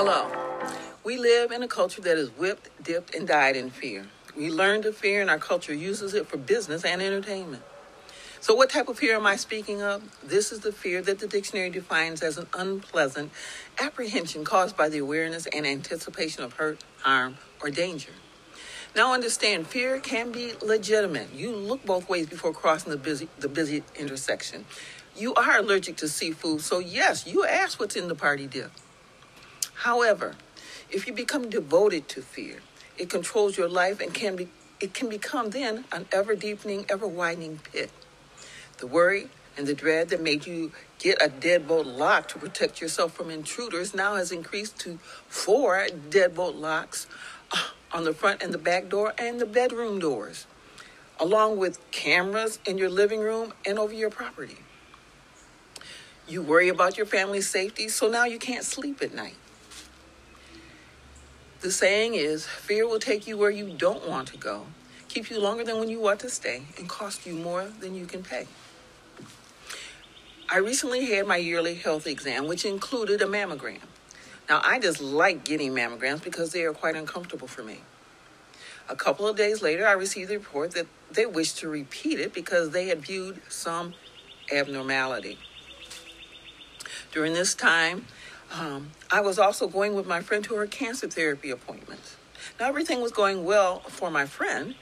Hello. We live in a culture that is whipped, dipped, and dyed in fear. We learn to fear, and our culture uses it for business and entertainment. So, what type of fear am I speaking of? This is the fear that the dictionary defines as an unpleasant apprehension caused by the awareness and anticipation of hurt, harm, or danger. Now, understand, fear can be legitimate. You look both ways before crossing the busy, the busy intersection. You are allergic to seafood, so yes, you ask what's in the party dip. However, if you become devoted to fear, it controls your life and can be it can become then an ever deepening, ever widening pit. The worry and the dread that made you get a deadbolt lock to protect yourself from intruders now has increased to four deadbolt locks uh, on the front and the back door and the bedroom doors, along with cameras in your living room and over your property. You worry about your family's safety, so now you can't sleep at night. The saying is fear will take you where you don't want to go, keep you longer than when you want to stay, and cost you more than you can pay. I recently had my yearly health exam, which included a mammogram. Now, I just like getting mammograms because they are quite uncomfortable for me. A couple of days later, I received a report that they wished to repeat it because they had viewed some abnormality. During this time, um, I was also going with my friend to her cancer therapy appointment. Now, everything was going well for my friend,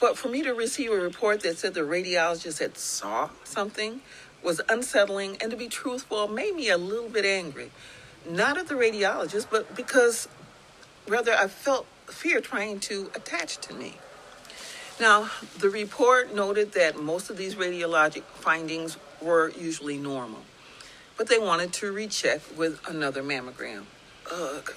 but for me to receive a report that said the radiologist had saw something was unsettling and to be truthful made me a little bit angry. Not at the radiologist but because rather i felt fear trying to attach to me. Now the report noted that most of these radiologic findings were usually normal but they wanted to recheck with another mammogram ugh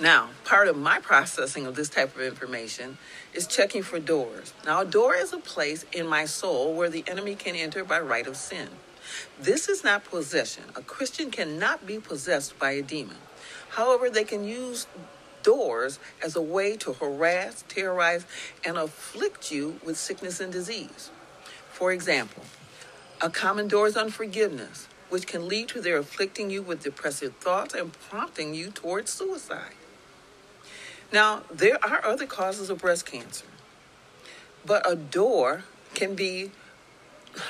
now, part of my processing of this type of information is checking for doors. Now, a door is a place in my soul where the enemy can enter by right of sin. This is not possession. A Christian cannot be possessed by a demon. However, they can use doors as a way to harass, terrorize, and afflict you with sickness and disease. For example, a common door is unforgiveness, which can lead to their afflicting you with depressive thoughts and prompting you towards suicide. Now, there are other causes of breast cancer, but a door can be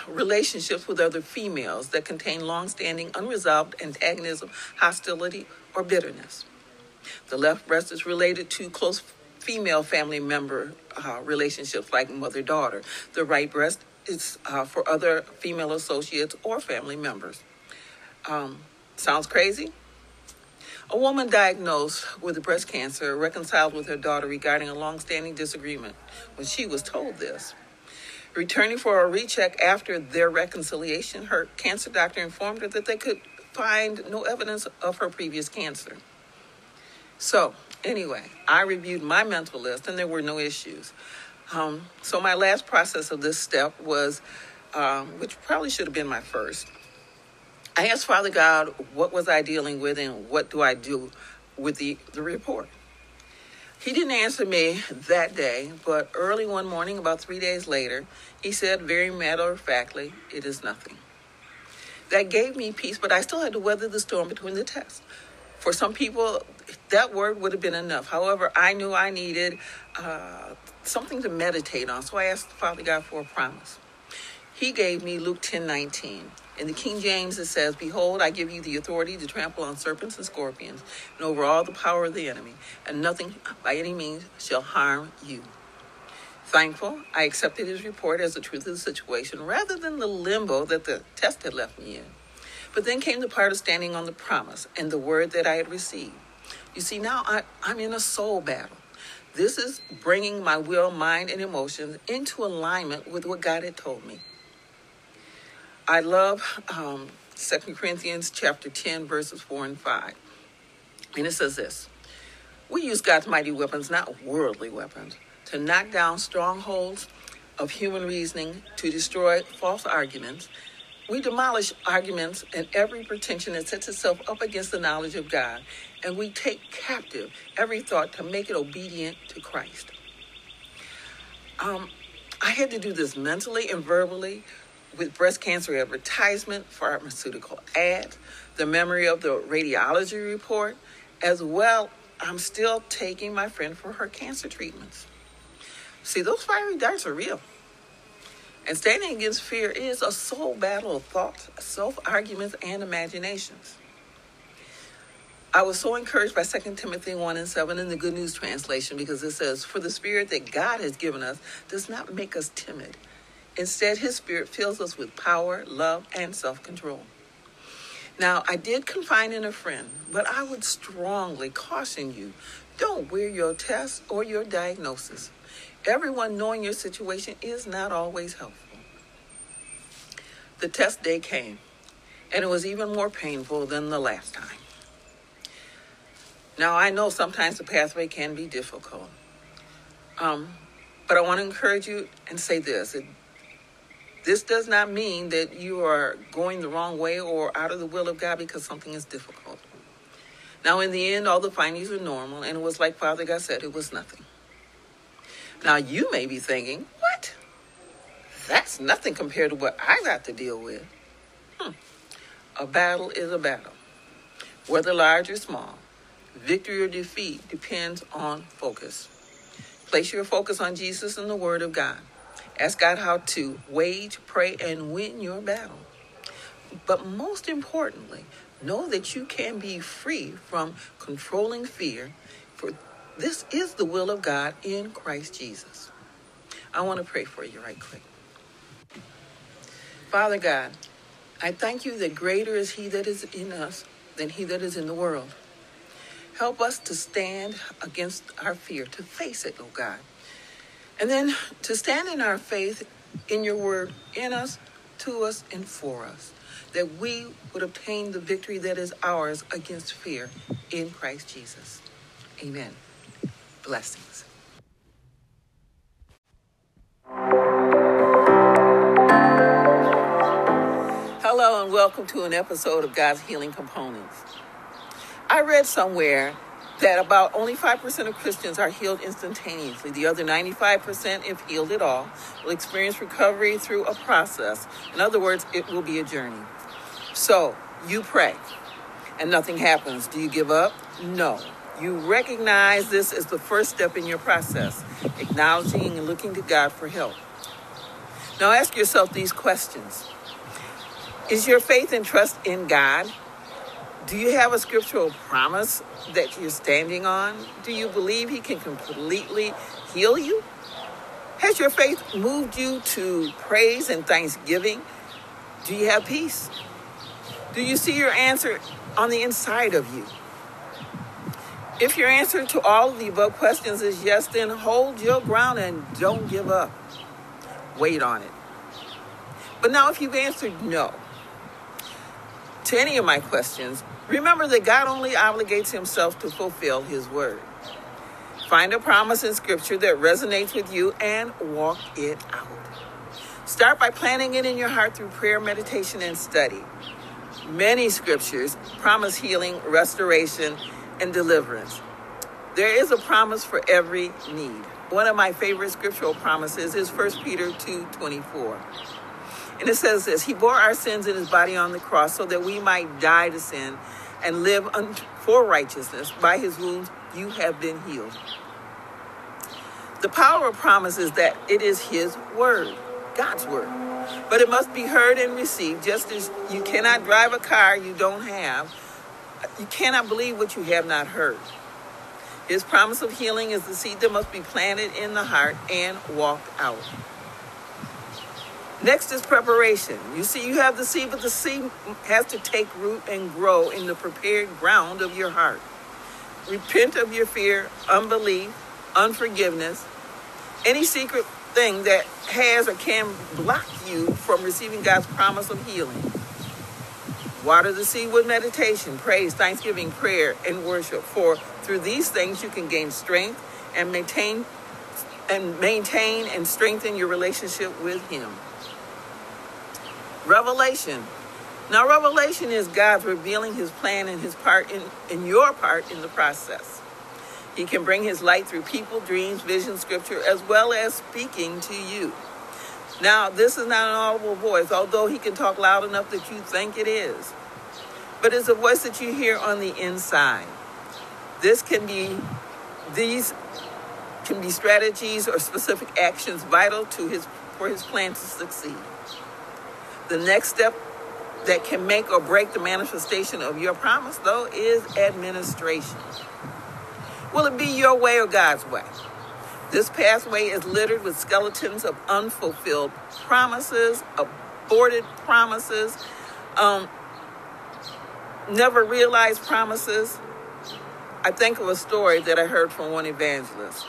relationships with other females that contain long-standing unresolved antagonism, hostility, or bitterness. The left breast is related to close female family member uh, relationships like mother-daughter. The right breast is uh, for other female associates or family members. Um, sounds crazy? A woman diagnosed with breast cancer reconciled with her daughter regarding a long-standing disagreement when she was told this. Returning for a recheck after their reconciliation, her cancer doctor informed her that they could find no evidence of her previous cancer. So, anyway, I reviewed my mental list and there were no issues. Um, so, my last process of this step was, um, which probably should have been my first, I asked Father God, what was I dealing with and what do I do with the, the report? He didn't answer me that day, but early one morning, about three days later, he said very matter of factly, it is nothing. That gave me peace, but I still had to weather the storm between the tests. For some people, that word would have been enough. However, I knew I needed uh, something to meditate on, so I asked Father God for a promise. He gave me Luke 10 19. In the King James, it says, Behold, I give you the authority to trample on serpents and scorpions and over all the power of the enemy, and nothing by any means shall harm you. Thankful, I accepted his report as the truth of the situation rather than the limbo that the test had left me in. But then came the part of standing on the promise and the word that I had received. You see, now I, I'm in a soul battle. This is bringing my will, mind, and emotions into alignment with what God had told me. I love um, 2 Corinthians chapter 10, verses 4 and 5. And it says this We use God's mighty weapons, not worldly weapons, to knock down strongholds of human reasoning, to destroy false arguments. We demolish arguments and every pretension that sets itself up against the knowledge of God, and we take captive every thought to make it obedient to Christ. Um, I had to do this mentally and verbally with breast cancer advertisement, pharmaceutical ads, the memory of the radiology report, as well. I'm still taking my friend for her cancer treatments. See, those fiery darts are real. And standing against fear is a soul battle of thoughts, self arguments, and imaginations. I was so encouraged by 2 Timothy 1 and 7 in the Good News Translation because it says, For the Spirit that God has given us does not make us timid. Instead, His Spirit fills us with power, love, and self control. Now, I did confide in a friend, but I would strongly caution you don't wear your test or your diagnosis. Everyone knowing your situation is not always helpful. The test day came, and it was even more painful than the last time. Now, I know sometimes the pathway can be difficult. Um, but I want to encourage you and say this. It, this does not mean that you are going the wrong way or out of the will of God because something is difficult. Now, in the end, all the findings were normal, and it was like Father God said, it was nothing. Now, you may be thinking, what? That's nothing compared to what I got to deal with. Hmm. A battle is a battle, whether large or small. Victory or defeat depends on focus. Place your focus on Jesus and the Word of God. Ask God how to wage, pray, and win your battle. But most importantly, know that you can be free from controlling fear, for this is the will of God in Christ Jesus. I want to pray for you right quick. Father God, I thank you that greater is He that is in us than He that is in the world. Help us to stand against our fear, to face it, oh God. And then to stand in our faith in your word, in us, to us, and for us, that we would obtain the victory that is ours against fear in Christ Jesus. Amen. Blessings. Hello, and welcome to an episode of God's Healing Components. I read somewhere that about only 5% of Christians are healed instantaneously. The other 95%, if healed at all, will experience recovery through a process. In other words, it will be a journey. So, you pray and nothing happens. Do you give up? No. You recognize this as the first step in your process, acknowledging and looking to God for help. Now ask yourself these questions Is your faith and trust in God do you have a scriptural promise that you're standing on? Do you believe He can completely heal you? Has your faith moved you to praise and thanksgiving? Do you have peace? Do you see your answer on the inside of you? If your answer to all of the above questions is yes, then hold your ground and don't give up. Wait on it. But now, if you've answered no to any of my questions, Remember that God only obligates himself to fulfill his word. Find a promise in scripture that resonates with you and walk it out. Start by planting it in your heart through prayer, meditation, and study. Many scriptures promise healing, restoration, and deliverance. There is a promise for every need. One of my favorite scriptural promises is 1 Peter 2 24. And it says this He bore our sins in his body on the cross so that we might die to sin and live for righteousness. By his wounds, you have been healed. The power of promise is that it is his word, God's word. But it must be heard and received, just as you cannot drive a car you don't have. You cannot believe what you have not heard. His promise of healing is the seed that must be planted in the heart and walked out. Next is preparation. You see, you have the seed, but the seed has to take root and grow in the prepared ground of your heart. Repent of your fear, unbelief, unforgiveness, any secret thing that has or can block you from receiving God's promise of healing. Water the seed with meditation, praise, thanksgiving, prayer, and worship. For through these things you can gain strength and maintain and maintain and strengthen your relationship with Him. Revelation. Now, revelation is God revealing his plan and his part in, in your part in the process. He can bring his light through people, dreams, vision, scripture, as well as speaking to you. Now, this is not an audible voice, although he can talk loud enough that you think it is. But it's a voice that you hear on the inside. This can be, these can be strategies or specific actions vital to his, for his plan to succeed. The next step that can make or break the manifestation of your promise, though, is administration. Will it be your way or God's way? This pathway is littered with skeletons of unfulfilled promises, aborted promises, um, never realized promises. I think of a story that I heard from one evangelist.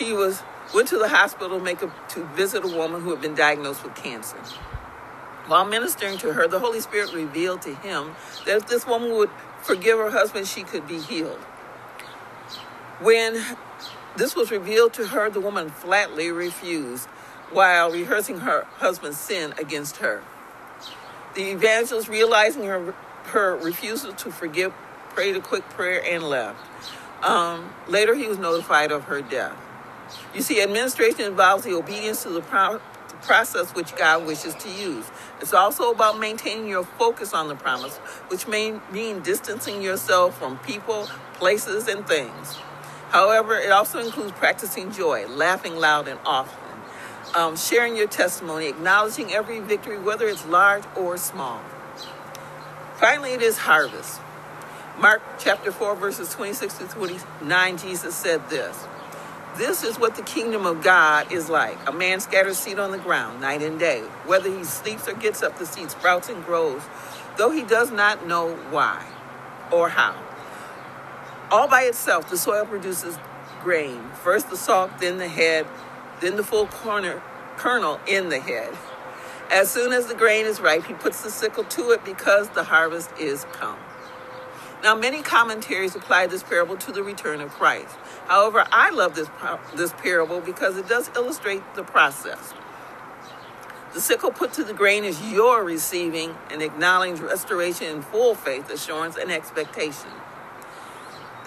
He was went to the hospital make a, to visit a woman who had been diagnosed with cancer. While ministering to her, the Holy Spirit revealed to him that if this woman would forgive her husband, she could be healed. When this was revealed to her, the woman flatly refused while rehearsing her husband's sin against her. The evangelist, realizing her, her refusal to forgive, prayed a quick prayer and left. Um, later, he was notified of her death. You see, administration involves the obedience to the pro- process which God wishes to use. It's also about maintaining your focus on the promise, which may mean distancing yourself from people, places, and things. However, it also includes practicing joy, laughing loud and often, um, sharing your testimony, acknowledging every victory, whether it's large or small. Finally, it is harvest. Mark chapter 4, verses 26 to 29, Jesus said this This is what the kingdom of God is like. A man scatters seed on the ground night and day. Whether he sleeps or gets up, the seed sprouts and grows, though he does not know why or how. All by itself, the soil produces grain. First the stalk, then the head, then the full corner, kernel in the head. As soon as the grain is ripe, he puts the sickle to it because the harvest is come. Now, many commentaries apply this parable to the return of Christ. However, I love this, this parable because it does illustrate the process. The sickle put to the grain is your receiving and acknowledging restoration in full faith, assurance, and expectation.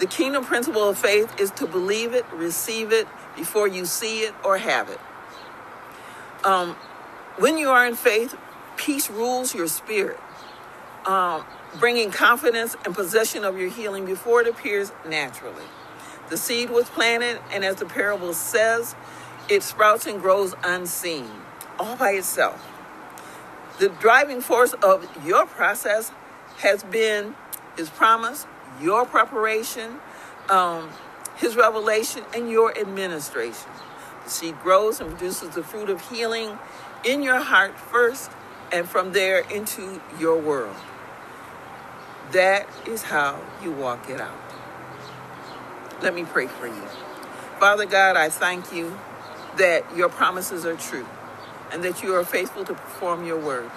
The kingdom principle of faith is to believe it, receive it before you see it or have it. Um, when you are in faith, peace rules your spirit, um, bringing confidence and possession of your healing before it appears naturally. The seed was planted, and as the parable says, it sprouts and grows unseen, all by itself. The driving force of your process has been His promise, your preparation, um, his revelation, and your administration. The seed grows and produces the fruit of healing in your heart first, and from there into your world. That is how you walk it out. Let me pray for you. Father God, I thank you that your promises are true and that you are faithful to perform your word.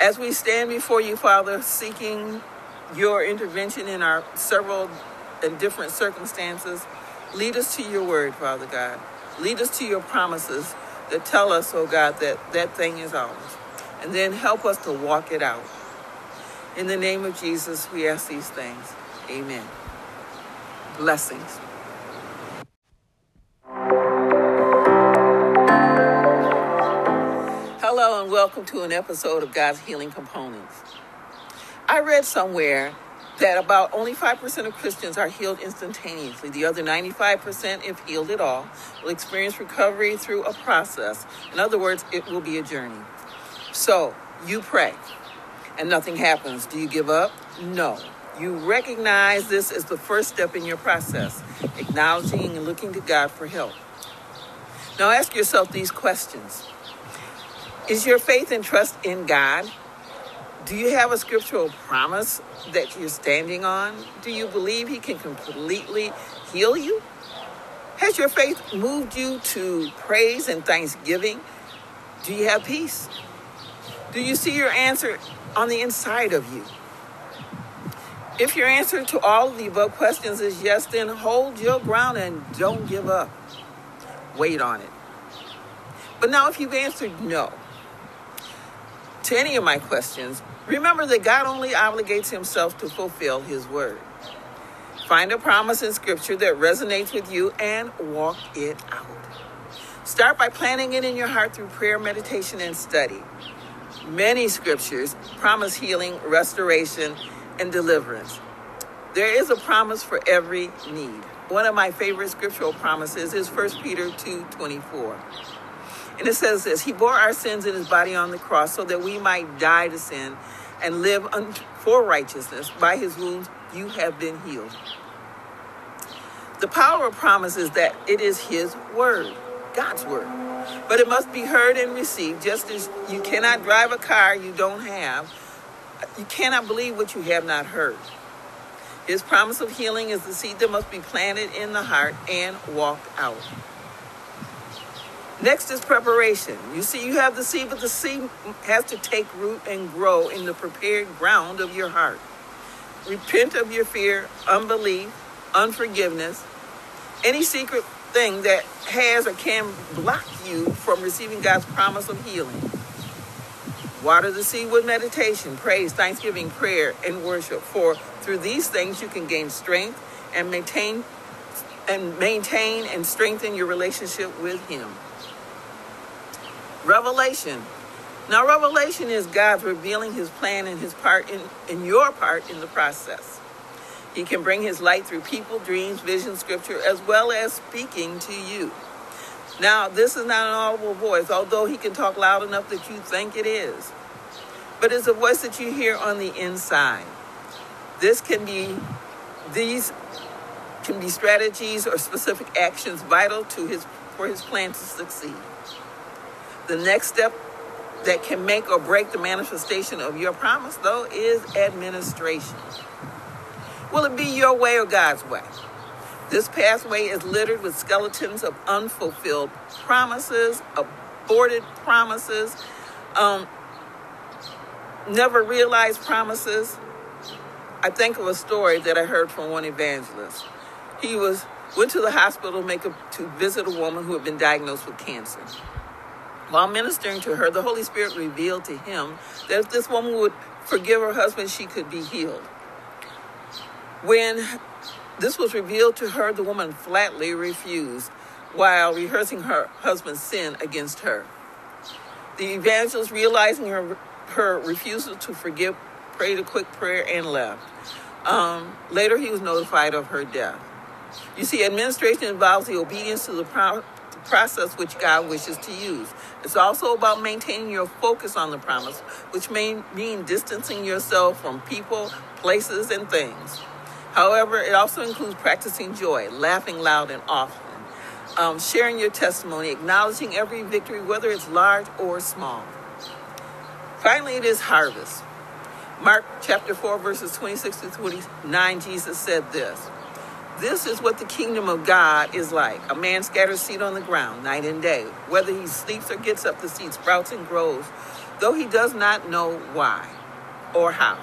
As we stand before you, Father, seeking your intervention in our several and different circumstances. Lead us to your word, Father God. Lead us to your promises that tell us, oh God, that that thing is ours. And then help us to walk it out. In the name of Jesus, we ask these things. Amen. Blessings. Hello, and welcome to an episode of God's Healing Components. I read somewhere that about only 5% of Christians are healed instantaneously. The other 95%, if healed at all, will experience recovery through a process. In other words, it will be a journey. So, you pray and nothing happens. Do you give up? No. You recognize this as the first step in your process, acknowledging and looking to God for help. Now ask yourself these questions Is your faith and trust in God do you have a scriptural promise that you're standing on? Do you believe He can completely heal you? Has your faith moved you to praise and thanksgiving? Do you have peace? Do you see your answer on the inside of you? If your answer to all of the above questions is yes, then hold your ground and don't give up. Wait on it. But now, if you've answered no to any of my questions, Remember that God only obligates himself to fulfill his word. Find a promise in scripture that resonates with you and walk it out. Start by planting it in your heart through prayer, meditation, and study. Many scriptures promise healing, restoration, and deliverance. There is a promise for every need. One of my favorite scriptural promises is 1 Peter 2 24. And it says this He bore our sins in his body on the cross so that we might die to sin and live for righteousness. By his wounds, you have been healed. The power of promise is that it is his word, God's word. But it must be heard and received, just as you cannot drive a car you don't have. You cannot believe what you have not heard. His promise of healing is the seed that must be planted in the heart and walked out. Next is preparation. You see, you have the seed, but the seed has to take root and grow in the prepared ground of your heart. Repent of your fear, unbelief, unforgiveness, any secret thing that has or can block you from receiving God's promise of healing. Water the seed with meditation, praise, thanksgiving, prayer, and worship. For through these things you can gain strength and maintain and maintain and strengthen your relationship with Him. Revelation. Now, revelation is God revealing his plan and his part in, in your part in the process. He can bring his light through people, dreams, vision, scripture, as well as speaking to you. Now, this is not an audible voice, although he can talk loud enough that you think it is. But it's a voice that you hear on the inside. This can be, these can be strategies or specific actions vital to his, for his plan to succeed. The next step that can make or break the manifestation of your promise, though, is administration. Will it be your way or God's way? This pathway is littered with skeletons of unfulfilled promises, aborted promises, um, never realized promises. I think of a story that I heard from one evangelist. He was went to the hospital a, to visit a woman who had been diagnosed with cancer. While ministering to her, the Holy Spirit revealed to him that if this woman would forgive her husband, she could be healed. When this was revealed to her, the woman flatly refused while rehearsing her husband's sin against her. The evangelist, realizing her, her refusal to forgive, prayed a quick prayer and left. Um, later, he was notified of her death. You see, administration involves the obedience to the pro- process which God wishes to use. It's also about maintaining your focus on the promise, which may mean distancing yourself from people, places, and things. However, it also includes practicing joy, laughing loud and often, um, sharing your testimony, acknowledging every victory, whether it's large or small. Finally, it is harvest. Mark chapter 4, verses 26 to 29, Jesus said this. This is what the kingdom of God is like. A man scatters seed on the ground night and day. Whether he sleeps or gets up, the seed sprouts and grows, though he does not know why or how.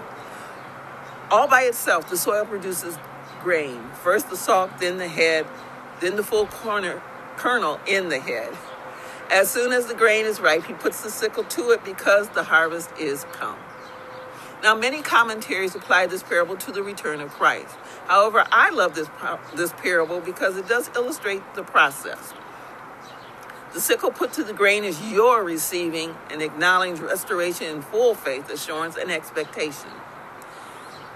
All by itself, the soil produces grain. First the stalk, then the head, then the full corner, kernel in the head. As soon as the grain is ripe, he puts the sickle to it because the harvest is come. Now, many commentaries apply this parable to the return of Christ. However, I love this, this parable because it does illustrate the process. The sickle put to the grain is your receiving and acknowledging restoration in full faith, assurance, and expectation.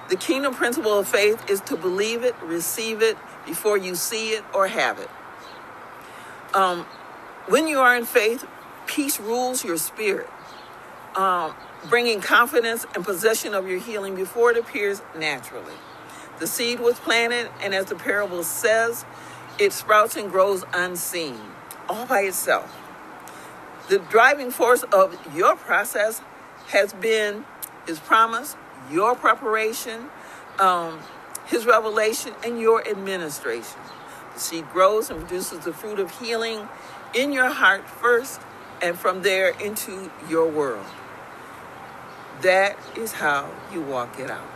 The kingdom principle of faith is to believe it, receive it before you see it or have it. Um, when you are in faith, peace rules your spirit, um, bringing confidence and possession of your healing before it appears naturally. The seed was planted, and as the parable says, it sprouts and grows unseen, all by itself. The driving force of your process has been His promise, your preparation, um, His revelation, and your administration. The seed grows and produces the fruit of healing in your heart first, and from there into your world. That is how you walk it out.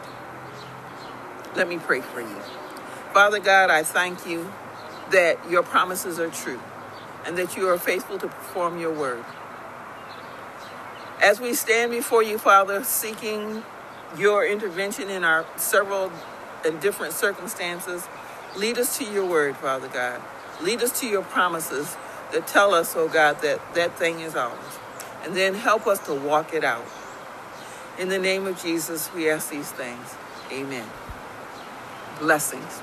Let me pray for you. Father God, I thank you that your promises are true and that you are faithful to perform your word. As we stand before you, Father, seeking your intervention in our several and different circumstances, lead us to your word, Father God. Lead us to your promises that tell us, oh God, that that thing is ours. And then help us to walk it out. In the name of Jesus, we ask these things. Amen. Blessings.